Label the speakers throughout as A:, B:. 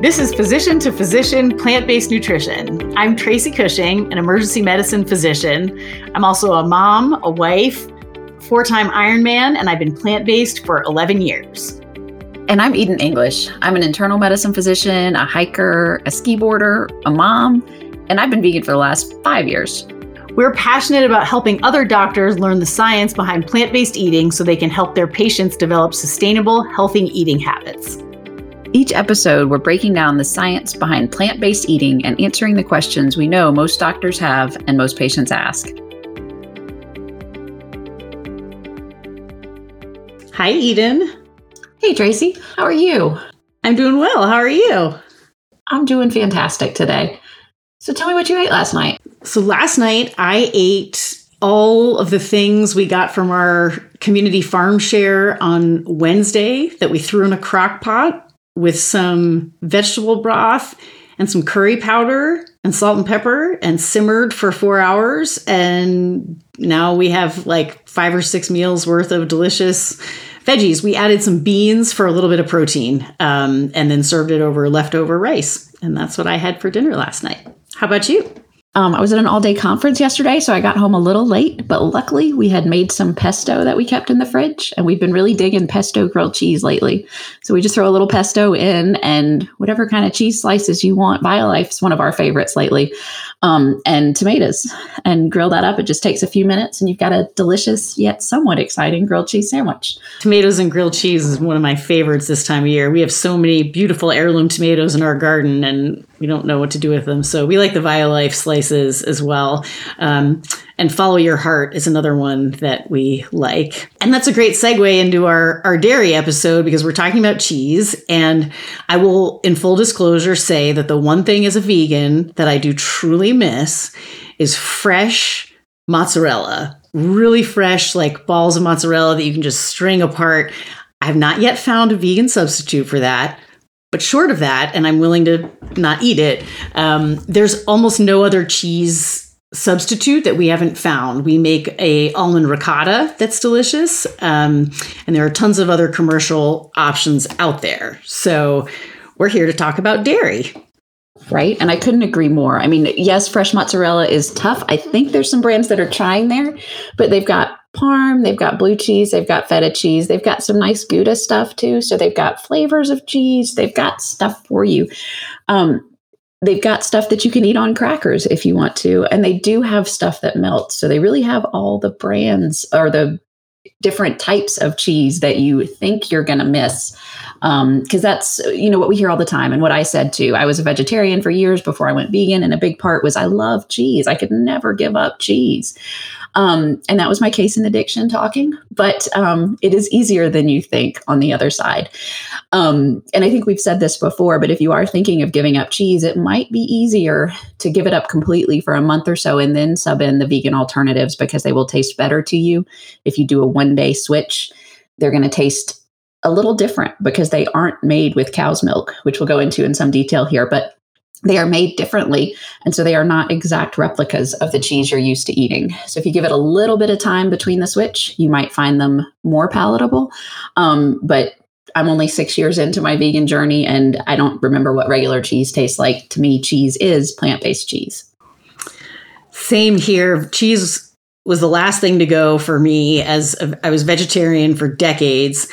A: This is Physician to Physician Plant Based Nutrition. I'm Tracy Cushing, an emergency medicine physician. I'm also a mom, a wife, four time Ironman, and I've been plant based for 11 years.
B: And I'm Eden English. I'm an internal medicine physician, a hiker, a ski boarder, a mom, and I've been vegan for the last five years.
A: We're passionate about helping other doctors learn the science behind plant based eating so they can help their patients develop sustainable, healthy eating habits.
B: Each episode, we're breaking down the science behind plant based eating and answering the questions we know most doctors have and most patients ask.
A: Hi, Eden.
B: Hey, Tracy. How are you?
A: I'm doing well. How are you?
B: I'm doing fantastic today. So tell me what you ate last night.
A: So, last night I ate all of the things we got from our community farm share on Wednesday that we threw in a crock pot with some vegetable broth and some curry powder and salt and pepper and simmered for four hours. And now we have like five or six meals worth of delicious veggies. We added some beans for a little bit of protein um, and then served it over leftover rice. And that's what I had for dinner last night. How about you?
B: Um, I was at an all day conference yesterday, so I got home a little late, but luckily we had made some pesto that we kept in the fridge, and we've been really digging pesto grilled cheese lately. So we just throw a little pesto in and whatever kind of cheese slices you want. Violife is one of our favorites lately, um, and tomatoes, and grill that up. It just takes a few minutes, and you've got a delicious yet somewhat exciting grilled cheese sandwich.
A: Tomatoes and grilled cheese is one of my favorites this time of year. We have so many beautiful heirloom tomatoes in our garden, and we don't know what to do with them. So we like the Violife slices as well. Um, and Follow Your Heart is another one that we like. And that's a great segue into our, our dairy episode because we're talking about cheese. And I will, in full disclosure, say that the one thing as a vegan that I do truly miss is fresh mozzarella. Really fresh, like balls of mozzarella that you can just string apart. I've not yet found a vegan substitute for that. But short of that, and I'm willing to not eat it, um, there's almost no other cheese substitute that we haven't found. We make a almond ricotta that's delicious, um, and there are tons of other commercial options out there. So we're here to talk about dairy.
B: Right. And I couldn't agree more. I mean, yes, fresh mozzarella is tough. I think there's some brands that are trying there, but they've got parm, they've got blue cheese, they've got feta cheese, they've got some nice Gouda stuff too. So they've got flavors of cheese, they've got stuff for you. Um, they've got stuff that you can eat on crackers if you want to, and they do have stuff that melts. So they really have all the brands or the different types of cheese that you think you're going to miss because um, that's you know what we hear all the time and what i said too i was a vegetarian for years before i went vegan and a big part was i love cheese i could never give up cheese um, and that was my casein addiction talking, but um, it is easier than you think on the other side. Um, and I think we've said this before, but if you are thinking of giving up cheese, it might be easier to give it up completely for a month or so and then sub in the vegan alternatives because they will taste better to you. If you do a one day switch, they're going to taste a little different because they aren't made with cow's milk, which we'll go into in some detail here. But they are made differently and so they are not exact replicas of the cheese you're used to eating. So if you give it a little bit of time between the switch you might find them more palatable. Um, but i'm only six years into my vegan journey and i don't remember what regular cheese tastes like. To me cheese is plant-based cheese.
A: Same here. Cheese was the last thing to go for me as I was vegetarian for decades.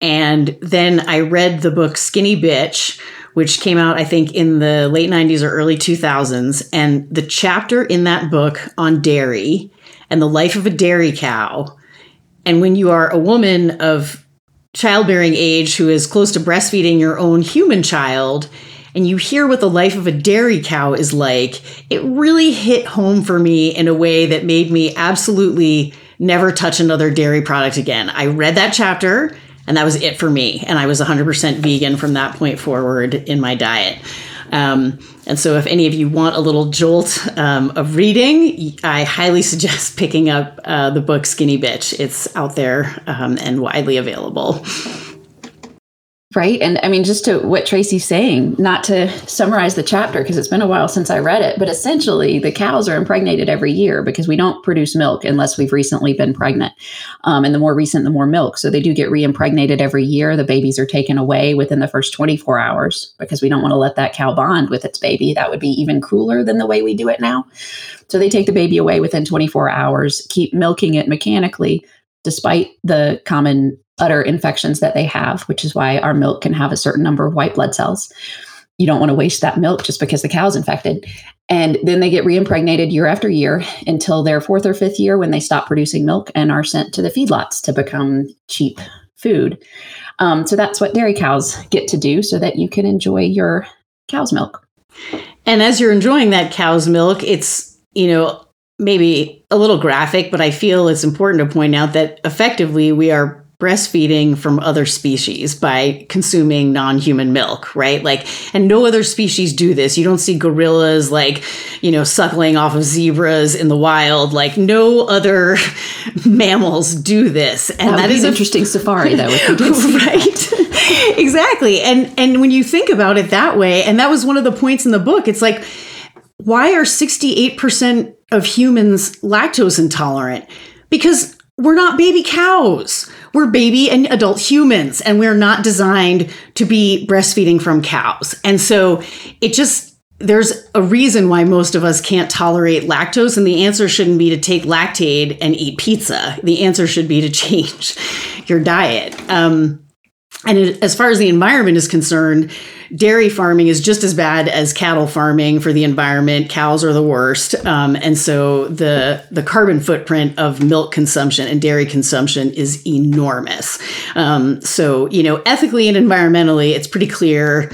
A: And then i read the book skinny bitch which came out, I think, in the late 90s or early 2000s. And the chapter in that book on dairy and the life of a dairy cow. And when you are a woman of childbearing age who is close to breastfeeding your own human child, and you hear what the life of a dairy cow is like, it really hit home for me in a way that made me absolutely never touch another dairy product again. I read that chapter and that was it for me. And I was 100% vegan from that point forward in my diet. Um, and so, if any of you want a little jolt um, of reading, I highly suggest picking up uh, the book Skinny Bitch. It's out there um, and widely available.
B: Right. And I mean, just to what Tracy's saying, not to summarize the chapter because it's been a while since I read it, but essentially the cows are impregnated every year because we don't produce milk unless we've recently been pregnant. Um, and the more recent, the more milk. So they do get re impregnated every year. The babies are taken away within the first 24 hours because we don't want to let that cow bond with its baby. That would be even crueler than the way we do it now. So they take the baby away within 24 hours, keep milking it mechanically despite the common udder infections that they have, which is why our milk can have a certain number of white blood cells. You don't want to waste that milk just because the cow's infected. And then they get reimpregnated year after year until their fourth or fifth year when they stop producing milk and are sent to the feedlots to become cheap food. Um, so that's what dairy cows get to do so that you can enjoy your cow's milk.
A: And as you're enjoying that cow's milk, it's, you know, maybe a little graphic, but I feel it's important to point out that effectively we are breastfeeding from other species by consuming non-human milk right? Like and no other species do this. You don't see gorillas like you know suckling off of zebras in the wild. Like no other mammals do this.
B: And that, that is an interesting safari though
A: right. Exactly. And and when you think about it that way and that was one of the points in the book it's like why are 68% of humans lactose intolerant? Because we're not baby cows. We're baby and adult humans, and we're not designed to be breastfeeding from cows. And so it just, there's a reason why most of us can't tolerate lactose, and the answer shouldn't be to take Lactaid and eat pizza. The answer should be to change your diet. Um, and it, as far as the environment is concerned, dairy farming is just as bad as cattle farming for the environment. Cows are the worst, um, and so the the carbon footprint of milk consumption and dairy consumption is enormous. Um, so you know, ethically and environmentally, it's pretty clear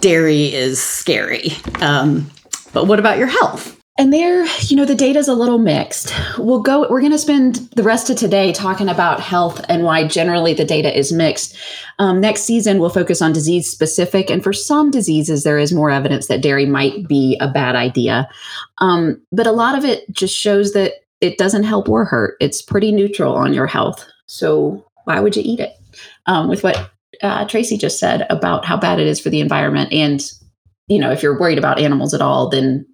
A: dairy is scary. Um, but what about your health?
B: And there, you know, the data is a little mixed. We'll go, we're going to spend the rest of today talking about health and why generally the data is mixed. Um, next season, we'll focus on disease specific. And for some diseases, there is more evidence that dairy might be a bad idea. Um, but a lot of it just shows that it doesn't help or hurt. It's pretty neutral on your health. So why would you eat it? Um, with what uh, Tracy just said about how bad it is for the environment. And, you know, if you're worried about animals at all, then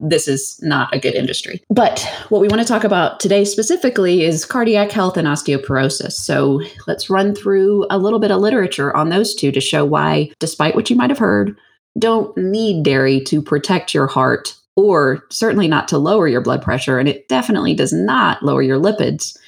B: this is not a good industry. But what we want to talk about today specifically is cardiac health and osteoporosis. So let's run through a little bit of literature on those two to show why, despite what you might have heard, don't need dairy to protect your heart or certainly not to lower your blood pressure. And it definitely does not lower your lipids.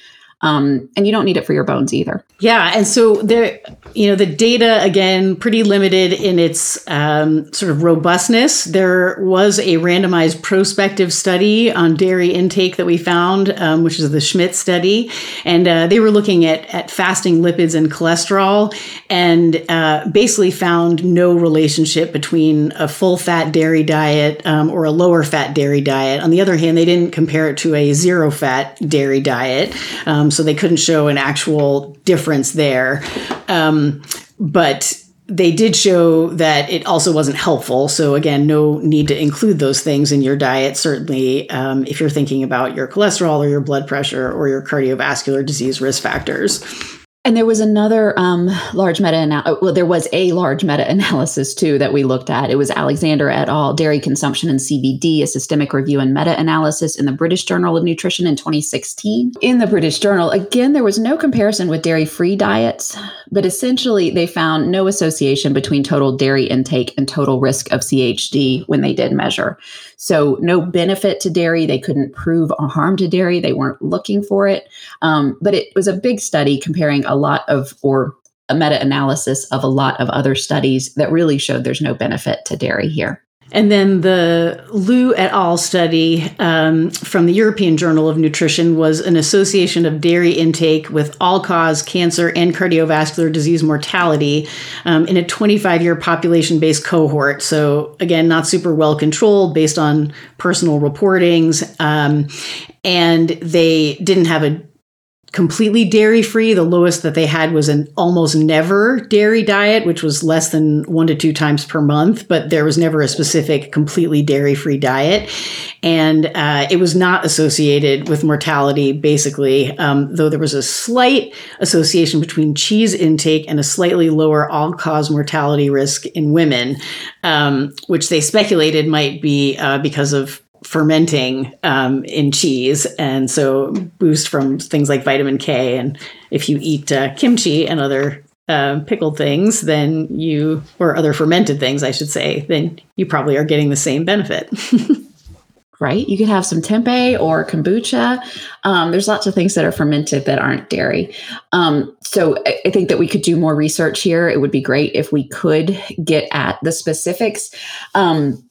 B: Um, and you don't need it for your bones either.
A: Yeah, and so there, you know, the data again pretty limited in its um, sort of robustness. There was a randomized prospective study on dairy intake that we found, um, which is the Schmidt study, and uh, they were looking at at fasting lipids and cholesterol, and uh, basically found no relationship between a full fat dairy diet um, or a lower fat dairy diet. On the other hand, they didn't compare it to a zero fat dairy diet. Um, um, so they couldn't show an actual difference there. Um, but they did show that it also wasn't helpful. So, again, no need to include those things in your diet, certainly um, if you're thinking about your cholesterol or your blood pressure or your cardiovascular disease risk factors.
B: And there was another um, large meta analysis. Well, there was a large meta analysis too that we looked at. It was Alexander et al. Dairy Consumption and CVD, a systemic review and meta analysis in the British Journal of Nutrition in 2016. In the British Journal, again, there was no comparison with dairy free diets, but essentially they found no association between total dairy intake and total risk of CHD when they did measure. So, no benefit to dairy. They couldn't prove a harm to dairy. They weren't looking for it. Um, but it was a big study comparing a lot of, or a meta analysis of a lot of other studies that really showed there's no benefit to dairy here.
A: And then the Liu et al. study um, from the European Journal of Nutrition was an association of dairy intake with all cause cancer and cardiovascular disease mortality um, in a 25 year population based cohort. So, again, not super well controlled based on personal reportings. Um, and they didn't have a completely dairy free. The lowest that they had was an almost never dairy diet, which was less than one to two times per month, but there was never a specific completely dairy free diet. And uh, it was not associated with mortality, basically, um, though there was a slight association between cheese intake and a slightly lower all cause mortality risk in women, um, which they speculated might be uh, because of fermenting um, in cheese, and so boost from things like vitamin K. And if you eat uh, kimchi and other uh, pickled things, then you, or other fermented things, I should say, then you probably are getting the same benefit.
B: right? You could have some tempeh or kombucha. Um, there's lots of things that are fermented that aren't dairy. Um, so I, I think that we could do more research here. It would be great if we could get at the specifics. Um,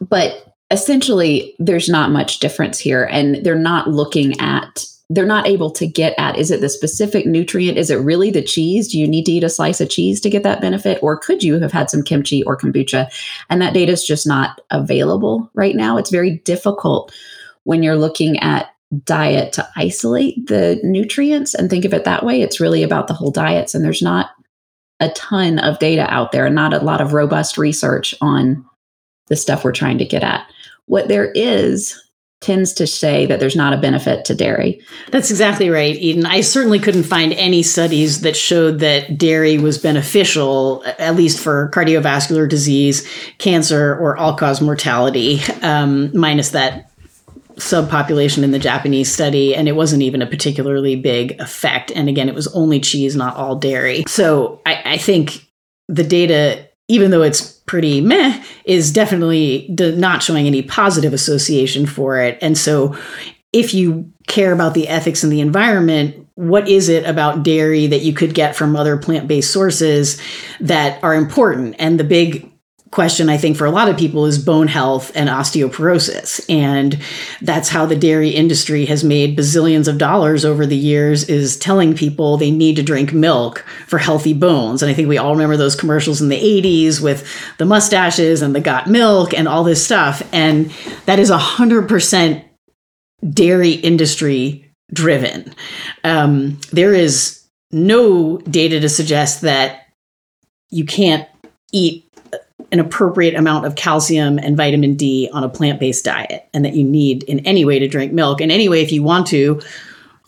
B: but essentially there's not much difference here and they're not looking at they're not able to get at is it the specific nutrient? Is it really the cheese? Do you need to eat a slice of cheese to get that benefit? Or could you have had some kimchi or kombucha? And that data is just not available right now. It's very difficult when you're looking at diet to isolate the nutrients and think of it that way. It's really about the whole diets and there's not a ton of data out there and not a lot of robust research on the stuff we're trying to get at what there is tends to say that there's not a benefit to dairy.
A: That's exactly right, Eden. I certainly couldn't find any studies that showed that dairy was beneficial, at least for cardiovascular disease, cancer, or all cause mortality, um, minus that subpopulation in the Japanese study, and it wasn't even a particularly big effect. And again, it was only cheese, not all dairy. So I, I think the data even though it's pretty meh, is definitely not showing any positive association for it. And so, if you care about the ethics and the environment, what is it about dairy that you could get from other plant based sources that are important? And the big question I think for a lot of people is bone health and osteoporosis. And that's how the dairy industry has made bazillions of dollars over the years is telling people they need to drink milk for healthy bones. And I think we all remember those commercials in the 80s with the mustaches and the got milk and all this stuff. And that is 100% dairy industry driven. Um, there is no data to suggest that you can't eat an appropriate amount of calcium and vitamin D on a plant based diet, and that you need in any way to drink milk. And anyway, if you want to,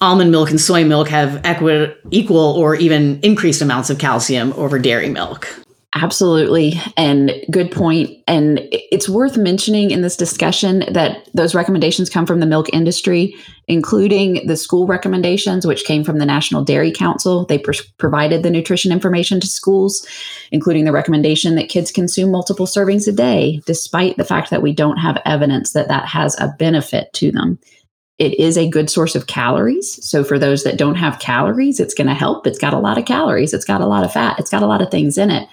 A: almond milk and soy milk have equi- equal or even increased amounts of calcium over dairy milk.
B: Absolutely. And good point. And it's worth mentioning in this discussion that those recommendations come from the milk industry, including the school recommendations, which came from the National Dairy Council. They pr- provided the nutrition information to schools, including the recommendation that kids consume multiple servings a day, despite the fact that we don't have evidence that that has a benefit to them. It is a good source of calories. So, for those that don't have calories, it's going to help. It's got a lot of calories, it's got a lot of fat, it's got a lot of things in it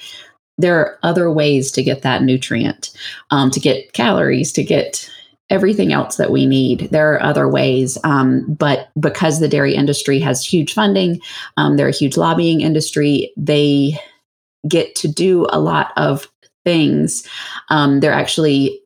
B: there are other ways to get that nutrient, um, to get calories, to get everything else that we need. There are other ways, um, but because the dairy industry has huge funding, um, they're a huge lobbying industry. They get to do a lot of things. Um, they're actually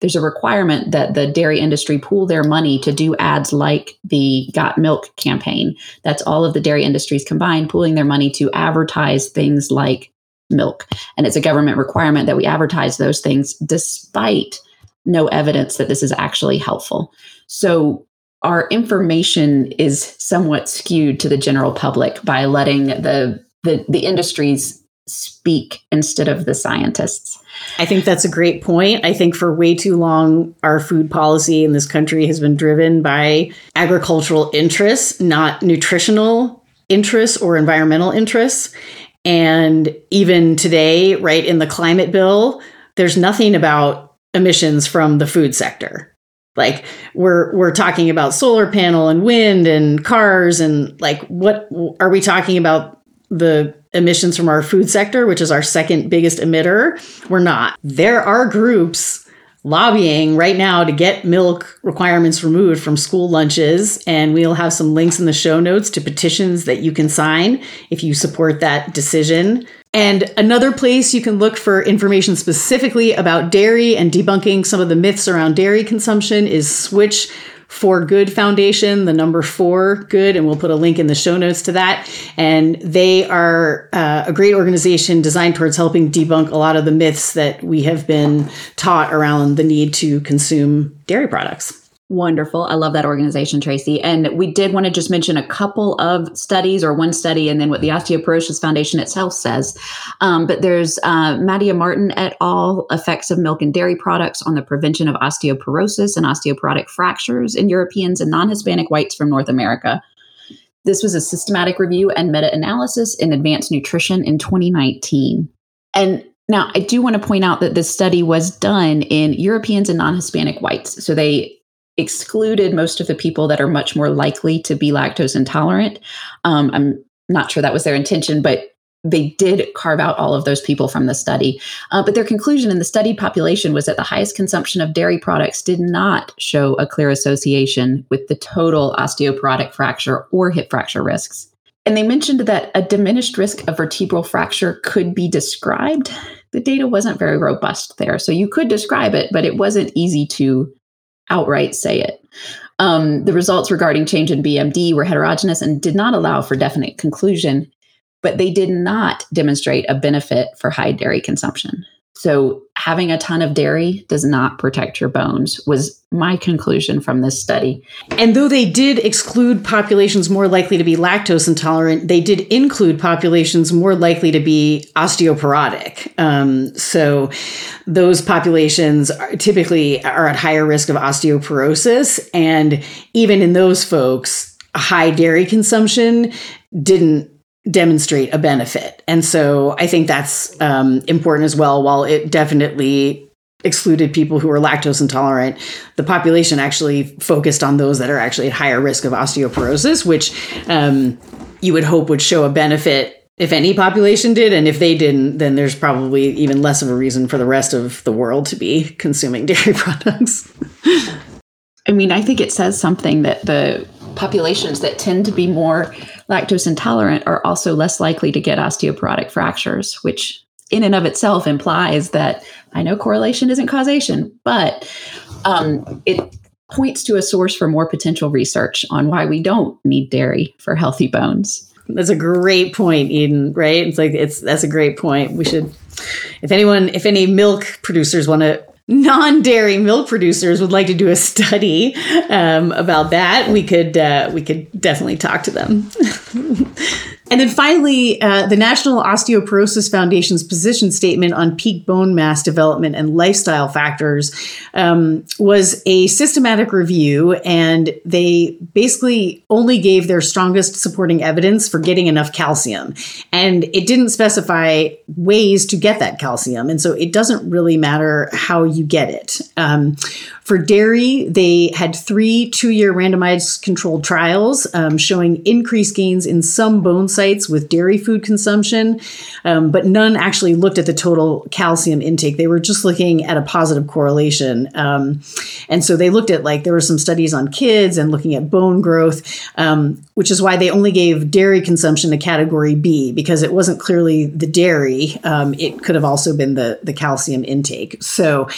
B: there's a requirement that the dairy industry pool their money to do ads like the Got Milk campaign. That's all of the dairy industries combined pooling their money to advertise things like milk. And it's a government requirement that we advertise those things despite no evidence that this is actually helpful. So our information is somewhat skewed to the general public by letting the the, the industries speak instead of the scientists.
A: I think that's a great point. I think for way too long, our food policy in this country has been driven by agricultural interests, not nutritional interests or environmental interests. And even today, right in the climate bill, there's nothing about emissions from the food sector. Like we're we're talking about solar panel and wind and cars and like what are we talking about the emissions from our food sector, which is our second biggest emitter? We're not. There are groups lobbying right now to get milk requirements removed from school lunches. And we'll have some links in the show notes to petitions that you can sign if you support that decision. And another place you can look for information specifically about dairy and debunking some of the myths around dairy consumption is Switch For Good Foundation, the number four good, and we'll put a link in the show notes to that. And they are uh, a great organization designed towards helping debunk a lot of the myths that we have been taught around the need to consume dairy products.
B: Wonderful. I love that organization, Tracy. And we did want to just mention a couple of studies or one study and then what the Osteoporosis Foundation itself says. Um, but there's uh, Matía-Martín et al. effects of milk and dairy products on the prevention of osteoporosis and osteoporotic fractures in Europeans and non Hispanic whites from North America. This was a systematic review and meta analysis in advanced nutrition in 2019. And now, I do want to point out that this study was done in Europeans and non Hispanic whites. So they excluded most of the people that are much more likely to be lactose intolerant. Um, I'm not sure that was their intention, but they did carve out all of those people from the study. Uh, but their conclusion in the studied population was that the highest consumption of dairy products did not show a clear association with the total osteoporotic fracture or hip fracture risks. And they mentioned that a diminished risk of vertebral fracture could be described. The data wasn't very robust there. So you could describe it, but it wasn't easy to outright say it. Um, the results regarding change in BMD were heterogeneous and did not allow for definite conclusion, but they did not demonstrate a benefit for high dairy consumption. So, having a ton of dairy does not protect your bones, was my conclusion from this study.
A: And though they did exclude populations more likely to be lactose intolerant, they did include populations more likely to be osteoporotic. Um, so, those populations are typically are at higher risk of osteoporosis. And even in those folks, high dairy consumption didn't demonstrate a benefit. And so I think that's um, important as well. While it definitely excluded people who are lactose intolerant, the population actually focused on those that are actually at higher risk of osteoporosis, which um, you would hope would show a benefit if any population did and if they didn't then there's probably even less of a reason for the rest of the world to be consuming dairy products
B: i mean i think it says something that the populations that tend to be more lactose intolerant are also less likely to get osteoporotic fractures, which in and of itself implies that I know correlation isn't causation, but um, it points to a source for more potential research on why we don't need dairy for healthy bones.
A: That's a great point, Eden, right? It's like it's that's a great point. We should if anyone if any milk producers want to non-dairy milk producers would like to do a study um, about that, we could uh, we could definitely talk to them. And then finally, uh, the National Osteoporosis Foundation's position statement on peak bone mass development and lifestyle factors um, was a systematic review, and they basically only gave their strongest supporting evidence for getting enough calcium. And it didn't specify ways to get that calcium. And so it doesn't really matter how you get it. Um, for dairy, they had three two year randomized controlled trials um, showing increased gains in some bone sites with dairy food consumption, um, but none actually looked at the total calcium intake. They were just looking at a positive correlation. Um, and so they looked at like there were some studies on kids and looking at bone growth, um, which is why they only gave dairy consumption a category B because it wasn't clearly the dairy. Um, it could have also been the, the calcium intake. So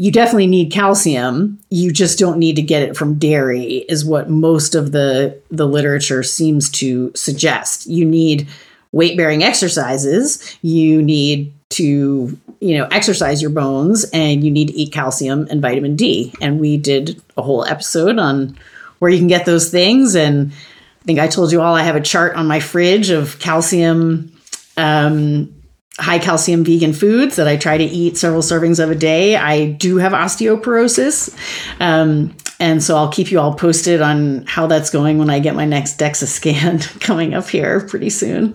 A: you definitely need calcium. You just don't need to get it from dairy is what most of the the literature seems to suggest. You need weight bearing exercises. You need to you know exercise your bones and you need to eat calcium and vitamin d. And we did a whole episode on where you can get those things. And i think i told you all i have a chart on my fridge of calcium um, high calcium vegan foods that I try to eat several servings of a day. I do have osteoporosis. Um, and so I'll keep you all posted on how that's going when I get my next DEXA scan coming up here pretty soon.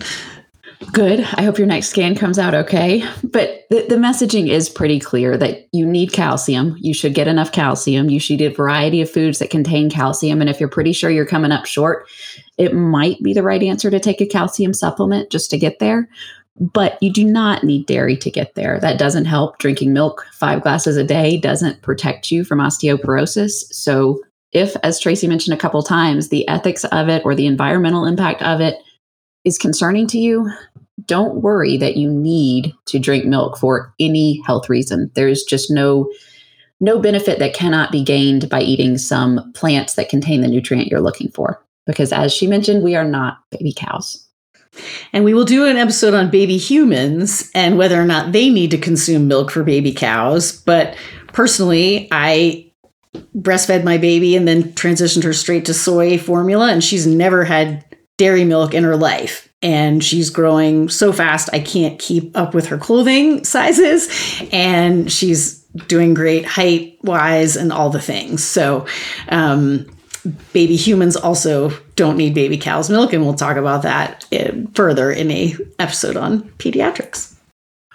B: Good. I hope your next scan comes out okay. But the, the messaging is pretty clear that you need calcium. You should get enough calcium. You should eat a variety of foods that contain calcium. And if you're pretty sure you're coming up short, it might be the right answer to take a calcium supplement just to get there but you do not need dairy to get there. That doesn't help. Drinking milk five glasses a day doesn't protect you from osteoporosis. So, if, as Tracy mentioned a couple times, the ethics of it or the environmental impact of it is concerning to you, don't worry that you need to drink milk for any health reason. There's just no no benefit that cannot be gained by eating some plants that contain the nutrient you're looking for. Because as she mentioned, we are not baby cows.
A: And we will do an episode on baby humans and whether or not they need to consume milk for baby cows. But personally, I breastfed my baby and then transitioned her straight to soy formula, and she's never had dairy milk in her life. And she's growing so fast, I can't keep up with her clothing sizes. And she's doing great height wise and all the things. So, um, baby humans also don't need baby cow's milk, and we'll talk about that eh, further in a episode on pediatrics.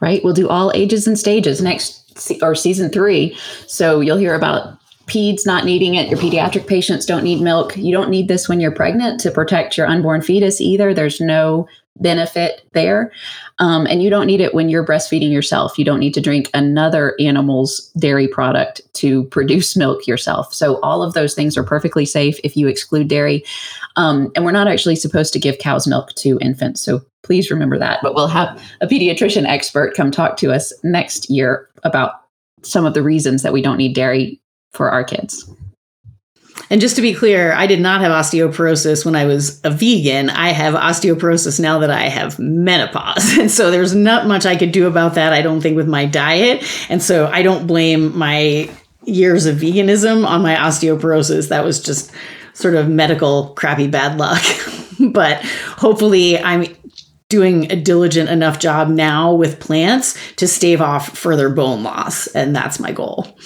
B: Right, we'll do all ages and stages next or season three. So you'll hear about peds not needing it. Your pediatric patients don't need milk. You don't need this when you're pregnant to protect your unborn fetus either. There's no benefit there. Um, and you don't need it when you're breastfeeding yourself. You don't need to drink another animal's dairy product to produce milk yourself. So, all of those things are perfectly safe if you exclude dairy. Um, and we're not actually supposed to give cow's milk to infants. So, please remember that. But we'll have a pediatrician expert come talk to us next year about some of the reasons that we don't need dairy for our kids.
A: And just to be clear, I did not have osteoporosis when I was a vegan. I have osteoporosis now that I have menopause. And so there's not much I could do about that, I don't think, with my diet. And so I don't blame my years of veganism on my osteoporosis. That was just sort of medical crappy bad luck. but hopefully, I'm doing a diligent enough job now with plants to stave off further bone loss. And that's my goal.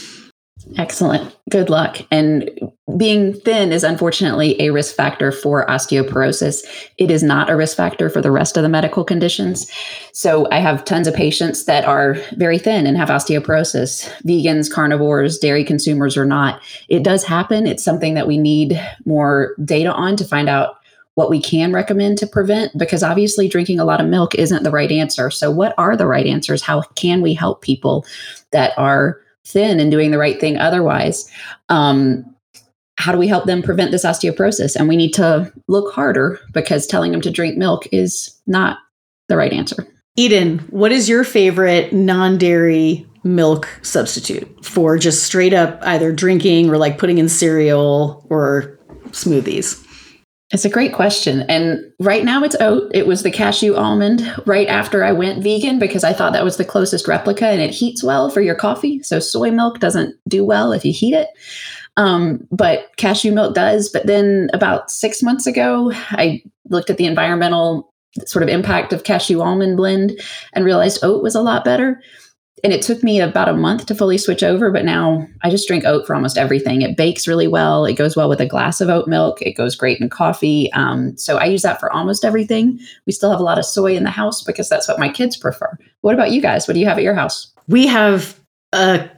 B: Excellent. Good luck. And being thin is unfortunately a risk factor for osteoporosis. It is not a risk factor for the rest of the medical conditions. So I have tons of patients that are very thin and have osteoporosis, vegans, carnivores, dairy consumers or not. It does happen. It's something that we need more data on to find out what we can recommend to prevent because obviously drinking a lot of milk isn't the right answer. So what are the right answers? How can we help people that are thin and doing the right thing otherwise. Um, how do we help them prevent this osteoporosis? And we need to look harder because telling them to drink milk is not the right answer.
A: Eden, what is your favorite non dairy milk substitute for just straight up either drinking or like putting in cereal or smoothies?
B: It's a great question. And right now it's oat. It was the cashew almond right after I went vegan because I thought that was the closest replica and it heats well for your coffee. So soy milk doesn't do well if you heat it. Um, but cashew milk does. But then about six months ago, I looked at the environmental sort of impact of cashew almond blend and realized oat was a lot better and it took me about a month to fully switch over but now i just drink oat for almost everything. It bakes really well. It goes well with a glass of oat milk. It goes great in coffee. Um, so i use that for almost everything. We still have a lot of soy in the house because that's what my kids prefer. What about you guys? What do you have at your house?
A: We have a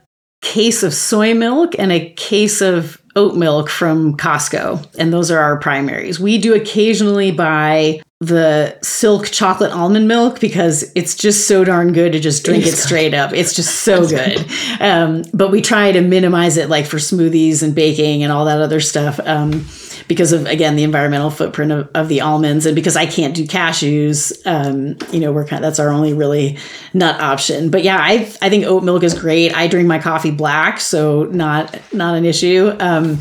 A: case of soy milk and a case of oat milk from Costco, and those are our primaries. We do occasionally buy the silk chocolate almond milk because it's just so darn good to just drink it straight up. It's just so good. Um, but we try to minimize it like for smoothies and baking and all that other stuff. Um, because of again the environmental footprint of, of the almonds and because I can't do cashews, um, you know, we're kind of, that's our only really nut option. But yeah, I I think oat milk is great. I drink my coffee black, so not not an issue. Um,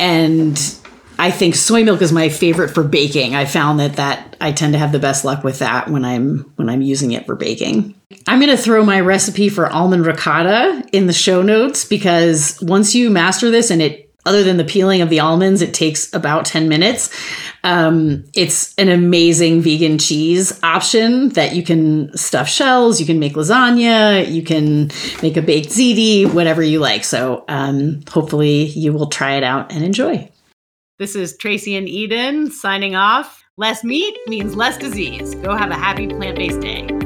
A: and I think soy milk is my favorite for baking. I found that that I tend to have the best luck with that when I'm when I'm using it for baking. I'm going to throw my recipe for almond ricotta in the show notes because once you master this and it other than the peeling of the almonds, it takes about 10 minutes. Um, it's an amazing vegan cheese option that you can stuff shells, you can make lasagna, you can make a baked ziti, whatever you like. So um, hopefully you will try it out and enjoy. This is Tracy and Eden signing off. Less meat means less disease. Go have a happy plant based day.